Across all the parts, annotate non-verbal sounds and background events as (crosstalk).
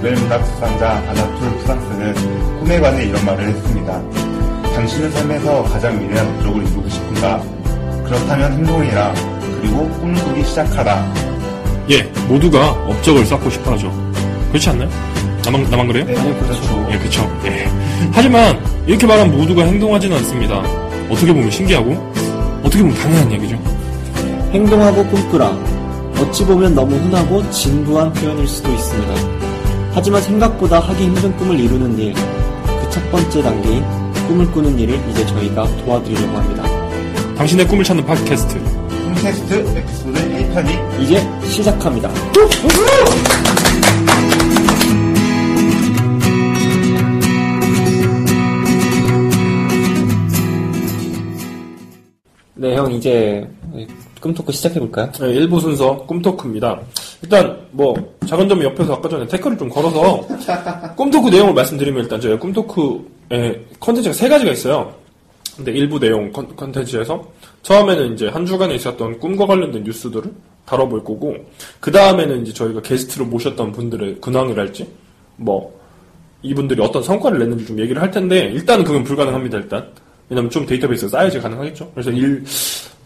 노벨 문학 수상자 아나툴 프랑스는 꿈에 관해 이런 말을 했습니다. 당신은 삶에서 가장 위대한 목적을 이루고 싶은가? 그렇다면 행동해라. 그리고 꿈을 꾸기 시작하라. 예, 모두가 업적을 쌓고 싶어 하죠. 그렇지 않나요? 나만, 나만 그래요? 네, 그렇죠. 예, 그쵸. 예. 하지만, 이렇게 말하면 모두가 행동하지는 않습니다. 어떻게 보면 신기하고, 어떻게 보면 당연한 얘기죠. 행동하고 꿈꾸라. 어찌 보면 너무 흔하고 진부한 표현일 수도 있습니다. 하지만 생각보다 하기 힘든 꿈을 이루는 일, 그 첫 번째 단계인 꿈을 꾸는 일을 이제 저희가 도와드리려고 합니다. 당신의 꿈을 찾는 팟캐스트. 홈테스트 에피소드 1편이 이제 시작합니다. 네, 형 이제 꿈토크 시작해볼까요? 네, 1부 순서 꿈토크입니다. 일단 뭐 작은점이 옆에서 아까 전에 태클을 좀 걸어서 (laughs) 꿈토크 내용을 말씀드리면 일단 저희 꿈토크의 컨텐츠가 세 가지가 있어요. 근데 일부 내용 컨- 컨텐츠에서 처음에는 이제 한 주간에 있었던 꿈과 관련된 뉴스들을 다뤄볼 거고 그 다음에는 이제 저희가 게스트로 모셨던 분들의 근황이랄지 뭐 이분들이 어떤 성과를 냈는지 좀 얘기를 할 텐데 일단은 그건 불가능합니다 일단 왜냐면 좀 데이터베이스가 쌓여야지 가능하겠죠 그래서 일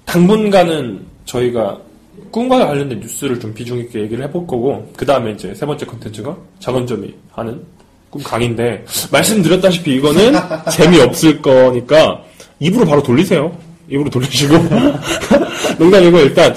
당분간은 저희가 꿈과 관련된 뉴스를 좀 비중 있게 얘기를 해볼 거고 그 다음에 이제 세 번째 컨텐츠가 작은점이 하는 꿈 강의인데 (laughs) 말씀드렸다시피 이거는 (laughs) 재미없을 거니까 입으로 바로 돌리세요. 입으로 돌리시고. (laughs) 농담이고 일단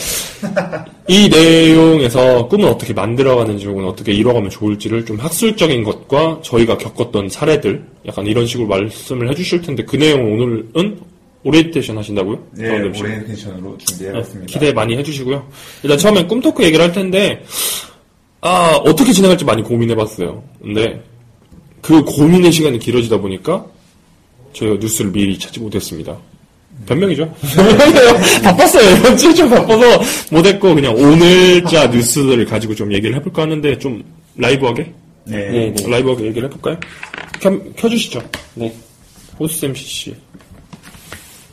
이 내용에서 꿈을 어떻게 만들어가는지 혹은 어떻게 이뤄가면 좋을지를 좀 학술적인 것과 저희가 겪었던 사례들 약간 이런 식으로 말씀을 해주실 텐데 그 내용을 오늘은 오리엔테이션 하신다고요? 네, 씨? 오리엔테이션으로 준비해봤습니다. 기대 많이 해주시고요. 일단 처음엔 꿈토크 얘기를 할 텐데, 아, 어떻게 진행할지 많이 고민해봤어요. 근데, 그 고민의 시간이 길어지다 보니까, 저희가 뉴스를 미리 찾지 못했습니다. 변명이죠. (laughs) 바빴어요. 이번 주에 좀 바빠서 못했고, 그냥 오늘자 (laughs) 뉴스들을 가지고 좀 얘기를 해볼까 하는데, 좀 라이브하게? 네. 네, 네. 라이브하게 얘기를 해볼까요? 켜, 켜주시죠. 네. 호스트 MC.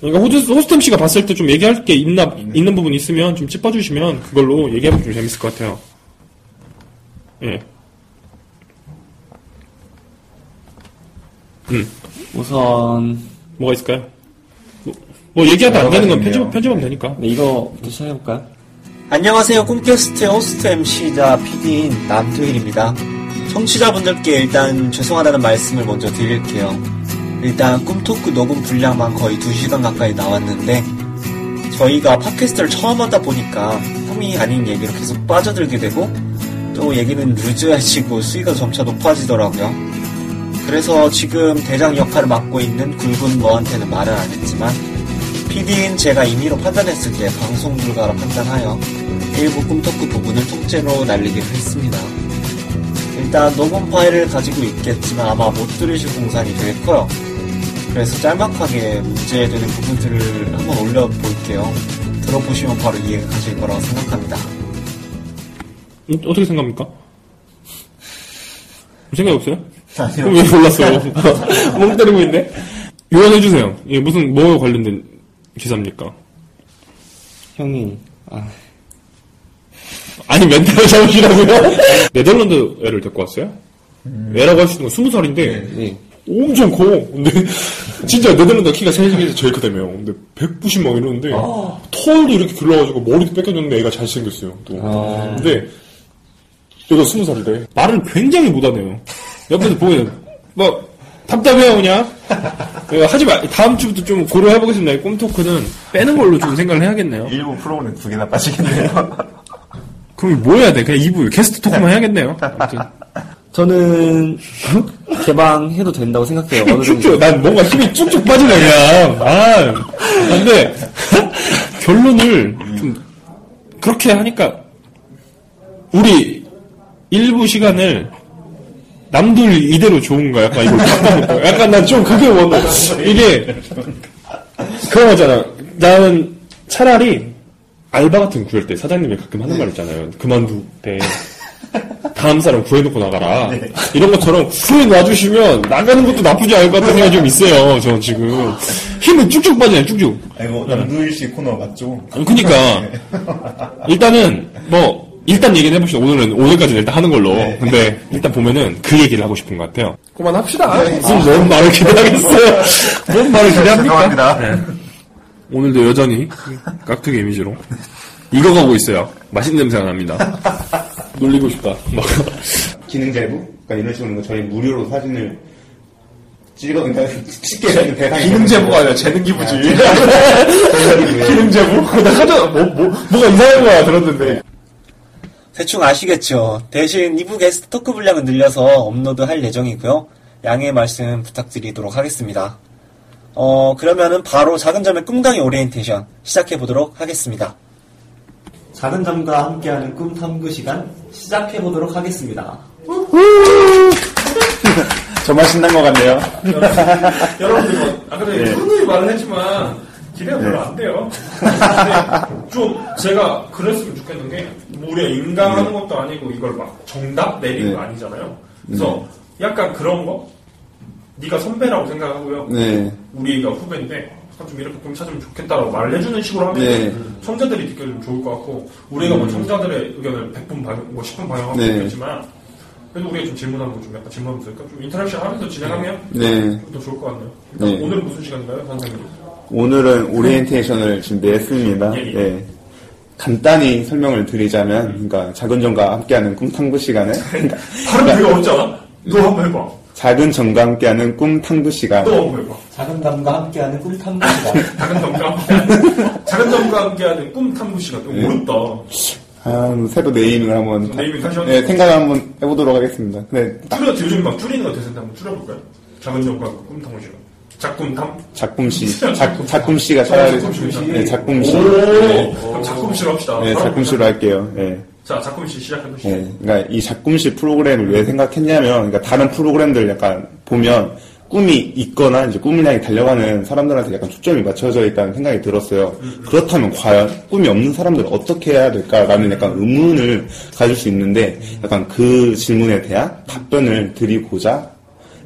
그러니까 호스트, 호스트 MC가 봤을 때 좀 얘기할 게 있나, 있는 부분 있으면 좀 짚어주시면 그걸로 얘기해보면 좀 재밌을 것 같아요. 예. 우선 뭐가 있을까요? 뭐, 뭐 얘기하다 안 되는 건 편집. 편집하면 되니까. 네, 이거부터 시작해볼까요? 안녕하세요. 꿈캐스트의 호스트 MC이자 PD인 남도일입니다. 청취자분들께 일단 죄송하다는 말씀을 먼저 드릴게요. 일단 꿈토크 녹음 분량만 거의 2시간 가까이 나왔는데 저희가 팟캐스트를 처음 하다 보니까 꿈이 아닌 얘기로 계속 빠져들게 되고 또 얘기는 루즈해지고 수위가 점차 높아지더라고요. 그래서 지금 대장 역할을 맡고 있는 굵은 뭐한테는 말을 안 했지만 PD인 제가 임의로 판단했을 때 방송 불가로 판단하여 일부 꿈토크 부분을 통째로 날리기로 했습니다. 일단 녹음 파일을 가지고 있겠지만 아마 못 들으실 공산이 되게 커요. 그래서 짤막하게 문제되는 부분들을 한번 올려볼게요. 들어보시면 바로 이해가 가실 거라고 생각합니다. 음, 어떻게 생각합니까? 생각 없어요? 아니요. 그럼 왜 몰랐어요? (laughs) 멍 때리고 있네? 요원해주세요. 이게 무슨, 뭐 관련된 기사입니까? 형이, 아, 아니 멘탈 잡으시라고요? (laughs) 네덜란드 애를 데리고 왔어요? 애라고 할 수 있는 건 스무 살인데 네. 엄청 커. 근데 (laughs) 진짜 네덜란드 키가 세계에서 제일 크다며요. 근데 190막 이러는데 털도 이렇게 길러가지고 머리도 뺏겨졌는데 애가 잘생겼어요. 또. 아. 근데 얘가 스무 살이래. 말을 굉장히 못하네요. 옆에서 보면 뭐 답답해요 그냥. 그, 하지 마. 다음 주부터 좀 고려해보겠습니다. 이 꿈토크는 빼는 걸로 좀 생각을 해야겠네요. 일부 프로그램 두 개나 빠지겠네요. 그럼 뭐 해야 돼? 그냥 2부 게스트 토크만 해야겠네요. 아무튼. 저는 (laughs) 개방해도 된다고 생각해요. 어느 난 뭔가 힘이 쭉쭉 빠지네, 그냥. 아, 근데, 결론을 좀, 그렇게 하니까, 우리, 일부 시간을 남들 이대로 좋은가 약간 이걸 약간 난 좀 그게 원해. 이게 그런 거잖아. 나는 차라리 알바 같은 거 구할 때 사장님이 가끔 하는 말 있잖아요. 그만둘 때 다음 사람 구해놓고 나가라 이런 것처럼 구해 놔주시면 나가는 것도 나쁘지 않을 것 같은 생각이 좀 있어요 저 지금 힘을 쭉쭉 빠지네 쭉쭉 뭐 남두일 씨 코너 맞죠? 아니, 그니까. 일단은, 뭐, 일단 얘기는 해봅시다. 오늘은, 오늘까지는 일단 하는 걸로. 근데, 일단 보면은 그 얘기를 하고 싶은 것 같아요. 그만합시다. 무슨 뭔 말을 기대하겠어요. 뭔 말을 기대합니까? 죄송합니다. 네. 오늘도 여전히 깍두기 이미지로 익어가고 있어요. 맛있는 냄새가 납니다. 놀리고 싶다. 막. (laughs) 기능 제보? 그러니까 이런 식으로 저희 무료로 사진을 찍어, 그러니까 찍게 되는 대상이. 기능 제보가 아니라 재능 기부지. (laughs) 기능 기능 제보? 나 하자, 뭐, 뭐, 뭐가 이상한 거야, 들었는데. 대충 아시겠죠? 대신 2부 게스트 토크 분량은 늘려서 업로드 할 예정이고요. 양해 말씀 부탁드리도록 하겠습니다. 어, 그러면은 바로 작은 점의 꿈강의 오리엔테이션 시작해 보도록 하겠습니다. 작은 점과 함께하는 꿈 탐구 시간 시작해 보도록 하겠습니다. (laughs) 정말 신난 것 같네요. 여러분들, 뭐, 아까 전에 훈훈히 말을 했지만, 기대가 별로 안 돼요. 근데 좀, 제가 그랬으면 좋겠는 게, 뭐 우리가 인강하는 것도 아니고, 이걸 막 정답 내리는 거 네. 아니잖아요. 그래서, 약간 그런 거? 네가 선배라고 생각하고요. 네. 우리가 후배인데, 좀 이렇게 좀 찾으면 좋겠다라고 말을 해주는 식으로 하면, 네. 청자들이 느껴주면 좋을 것 같고, 우리가 뭐 청자들의 의견을 100분 반영, 뭐 10분 반영하고 네. 있겠지만, 그래도 우리가 좀 질문하고 좀 약간 질문하면서 그러니까 좀 interaction 하면서 진행하면 네. 좀더 좋을 것 같네요. 네. 오늘은 무슨 시간인가요, 선생님? 오늘은 오리엔테이션을 준비했습니다. 예, 예. 예. 간단히 설명을 드리자면, 그러니까 작은 점과 함께하는 꿈 탐구 시간을, (laughs) 그러니까 발음 되게 어렵잖아? 너 한번 해봐. 작은 점과 함께하는 꿈 탐구 시간. 너 한번 해봐. 작은 점과 함께하는 꿈 탐구 시간 (laughs) 작은 점과 함께하는, 작은 점과 함께하는 꿈 탐구 시간. 이거 어렵다. 아, 새로 네이밍을 한번, 네이밍 다시 한번. 네, 생각을 한번 해보도록 하겠습니다. 근데 딱 줄여, 요즘 막 줄이는 거 대세인데 한번 줄여볼까요? 작은 점과 꿈 탐구 시간. 작꿈탐? 작품시, (laughs) 작, 작품시가 차라리, 작품시. 네, 작품시. 오! 네, 작품시로 합시다. 네, 작품시로 할게요. 예. 자, 작품시 시작해보시죠. 예, 그러니까 이 작품시 프로그램을 왜 생각했냐면, 그러니까 다른 프로그램들 약간 보면 꿈이 있거나 이제 꿈을 향해 달려가는 사람들한테 약간 초점이 맞춰져 있다는 생각이 들었어요. 그렇다면 과연 꿈이 없는 사람들은 어떻게 해야 될까라는 약간 의문을 가질 수 있는데, 약간 그 질문에 대한 답변을 드리고자,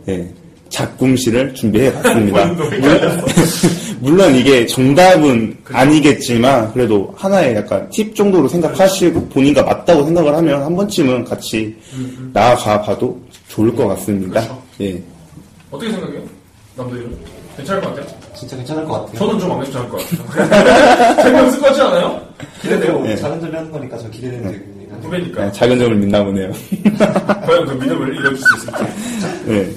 예, 작품시를 준비해 봤습니다. (laughs) 물론, 이게 정답은 아니겠지만 그래도 하나의 약간 팁 정도로 생각하시고 본인과 맞다고 생각을 하면 한 번쯤은 같이 나아가 봐도 좋을 것 같습니다. 그렇죠. 예. 어떻게 생각해요? 남들은? 괜찮을 것 같아요? 진짜 괜찮을 것 같아요. 저는 좀 안 괜찮을 것 같아요. 재미없을 것 같지 않아요? 기대돼요. 네. 작은 점이 하는 거니까 저 기대되는 대입니다. 후배니까. 네, 작은 점을 믿나 보네요. 과연 그 믿음을 이뤄줄 수 있을지. 예.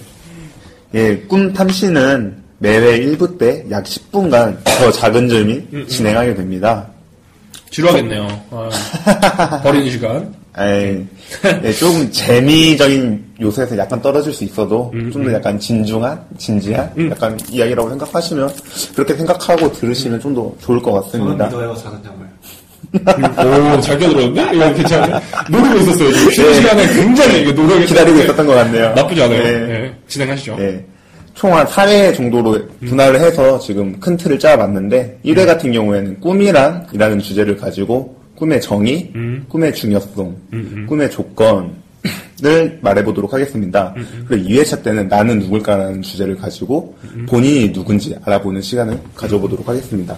예, 꿈 탐시는 매회 1부 때 약 10분간 저 작은 점이 진행하게 됩니다. 지루하겠네요. (laughs) 버리는 시간. 에이, 예, 조금 재미적인 요소에서 약간 떨어질 수 있어도 좀더 약간 진중한, 진지한 약간 이야기라고 생각하시면 그렇게 생각하고 들으시면 좀 더 좋을 것 저는 같습니다. 믿어요 작은 점을. 오, 잘 겨들었는데? 이거 괜찮네. 노리고 있었어요. 쉬는 네. 시간에 굉장히 이거 노력을 기다리고 있었던 것 같네요. 나쁘지 않아요. 네. 네, 진행하시죠. 예. 총한 4회 정도로 분할을 해서 지금 큰 틀을 짜봤는데 1회 같은 경우에는 꿈이란 이라는 주제를 가지고 꿈의 정의, 꿈의 중요성, 꿈의 조건을 말해보도록 하겠습니다. 그리고 2회차 때는 나는 누굴까라는 주제를 가지고 본인이 누군지 알아보는 시간을 가져보도록 하겠습니다.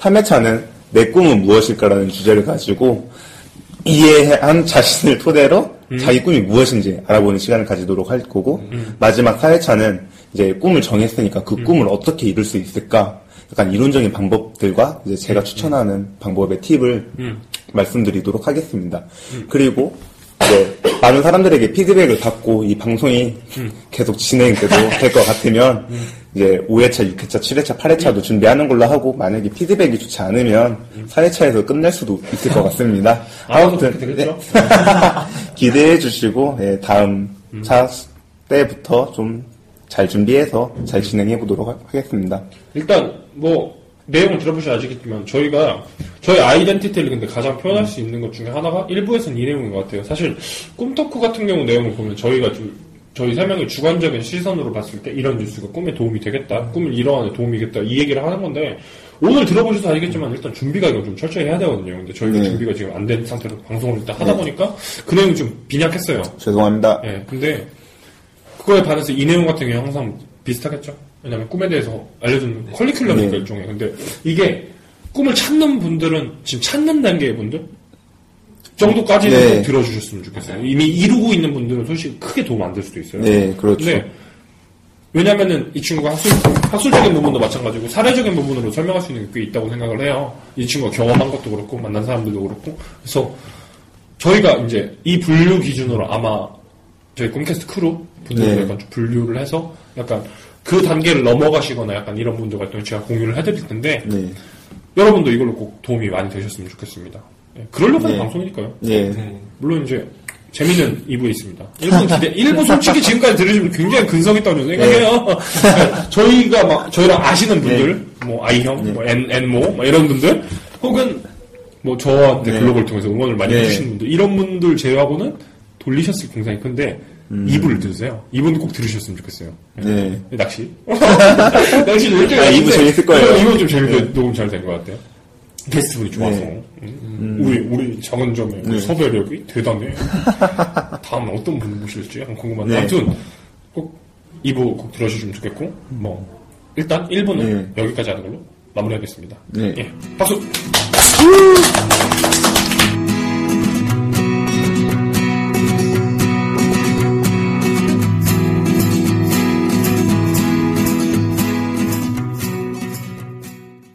3회차는 내 꿈은 무엇일까라는 주제를 가지고 이해한 자신을 토대로 자기 꿈이 무엇인지 알아보는 시간을 가지도록 할 거고 마지막 4회차는 이제 꿈을 정했으니까 그 꿈을 어떻게 이룰 수 있을까? 약간 이론적인 방법들과 이제 제가 추천하는 방법의 팁을 말씀드리도록 하겠습니다. 그리고 이제 많은 사람들에게 피드백을 받고 이 방송이 계속 진행돼도 될 것 같으면 이제 5회차, 6회차, 7회차, 8회차도 준비하는 걸로 하고 만약에 피드백이 좋지 않으면 4회차에서 끝낼 수도 있을 것 같습니다. 아무튼 그렇게 되겠죠? 네. (laughs) 기대해 주시고 예, 다음 차 때부터 좀 잘 준비해서 잘 진행해 보도록 하- 하겠습니다. 일단, 뭐, 내용을 들어보셔야 아시겠지만 저희가 저희 아이덴티티를 근데 가장 표현할 수 있는 것 중에 하나가 일부에서는 이 내용인 것 같아요. 사실 꿈토크 같은 경우 내용을 보면 저희가 좀 저희 세 명의 주관적인 시선으로 봤을 때 이런 뉴스가 꿈에 도움이 되겠다, 꿈을 이뤄하는 도움이겠다 이 얘기를 하는 건데 오늘 들어보셔서 알겠지만 일단 준비가 이거 좀 철저히 해야 되거든요. 근데 저희가 네. 준비가 지금 안 된 상태로 방송을 일단 하다 보니까 그 내용이 좀 빈약했어요. 죄송합니다. 예, 근데 그거에 반해서 이 내용 같은 경우 항상 비슷하겠죠. 왜냐면 꿈에 대해서 알려주는 컬리큘럼이니까 네. 일종의. 근데 이게 꿈을 찾는 분들은 지금 찾는 단계의 분들 정도까지는 네. 꼭 들어주셨으면 좋겠어요. 이미 이루고 있는 분들은 솔직히 크게 도움 안 될 수도 있어요. 네, 그렇죠. 왜냐면은 이 친구가 학술, 학술 적인 부분도 마찬가지고 사례적인 부분으로 설명할 수 있는 게 꽤 있다고 생각을 해요. 이 친구가 경험한 것도 그렇고 만난 사람들도 그렇고 그래서 저희가 이제 이 분류 기준으로 아마 저희 꿈캐스트 크루 분들도 네. 약간 좀 분류를 해서 약간 그 단계를 넘어가시거나 약간 이런 분들과 또 제가 공유를 해드릴 텐데 네. 여러분도 이걸로 꼭 도움이 많이 되셨으면 좋겠습니다. 예, 그러려고 하는 네. 방송이니까요. 네. 물론 이제 재미는 2부에 있습니다. 1부 (laughs) 기대, 1부 솔직히 지금까지 들으시면 굉장히 근성 있다고 저는 생각해요. 그러니까 (laughs) 저희가 막, 저희랑 아시는 분들, 뭐, 아이형, 뭐, 엔, 엔모, 뭐 이런 분들, 혹은 뭐, 저한테 네. 글로벌 통해서 응원을 많이 네. 해주시는 분들, 이런 분들 제외하고는 돌리셨을 굉장히 큰데, 2부를 들으세요. 2부는 꼭 들으셨으면 좋겠어요. 네. 낚시. (laughs) 낚시도 이렇게 아, 이부 재밌을 거예요. 이거 좀 재밌게 네. 녹음 잘 된 것 같아요. 게스트분이 좋아서. 네. 음, 우리, 우리 작은 점에 우리 네. 섭외력이 대단해. (laughs) 다음에 어떤 분 모실지 궁금한데. 네. 아무튼, 꼭 2부 꼭 들어주시면 좋겠고, 뭐, 일단 1부는 네. 여기까지 하는 걸로 마무리하겠습니다. 네. 예. 박수!